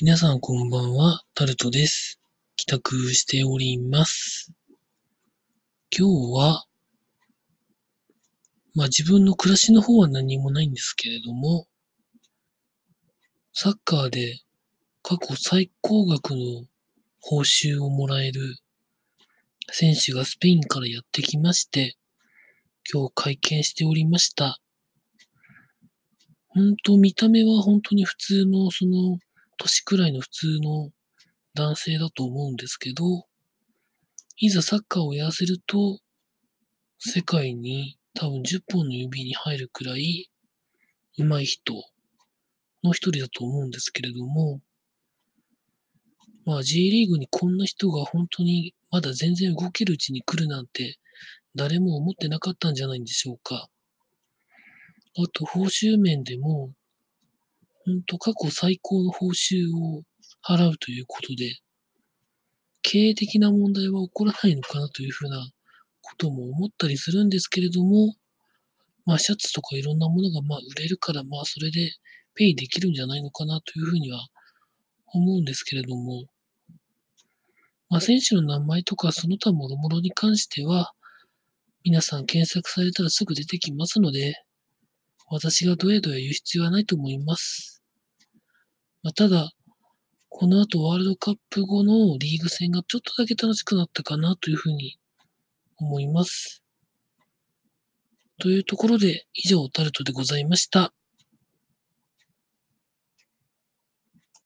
皆さんこんばんは、タルトです。帰宅しております。今日は、まあ自分の暮らしの方は何もないんですけれども、サッカーで過去最高額の報酬をもらえる選手がスペインからやってきまして、今日会見しておりました。本当見た目は本当に普通のその年くらいの普通の男性だと思うんですけど、いざサッカーをやらせると、世界に多分10本の指に入るくらい上手い人の一人だと思うんですけれども、まあ J リーグにこんな人が本当にまだ全然動けるうちに来るなんて誰も思ってなかったんじゃないんでしょうか。あと報酬面でも、本当過去最高の報酬を払うということで、経営的な問題は起こらないのかなというふうなことも思ったりするんですけれども、まあシャツとかいろんなものがまあ売れるからまあそれでペイできるんじゃないのかなというふうには思うんですけれども、まあ選手の名前とかその他諸々に関しては、皆さん検索されたらすぐ出てきますので、私がどやどや言う必要はないと思います。まあ、ただ、この後ワールドカップ後のリーグ戦がちょっとだけ楽しくなったかなというふうに思います。というところで以上タルトでございました。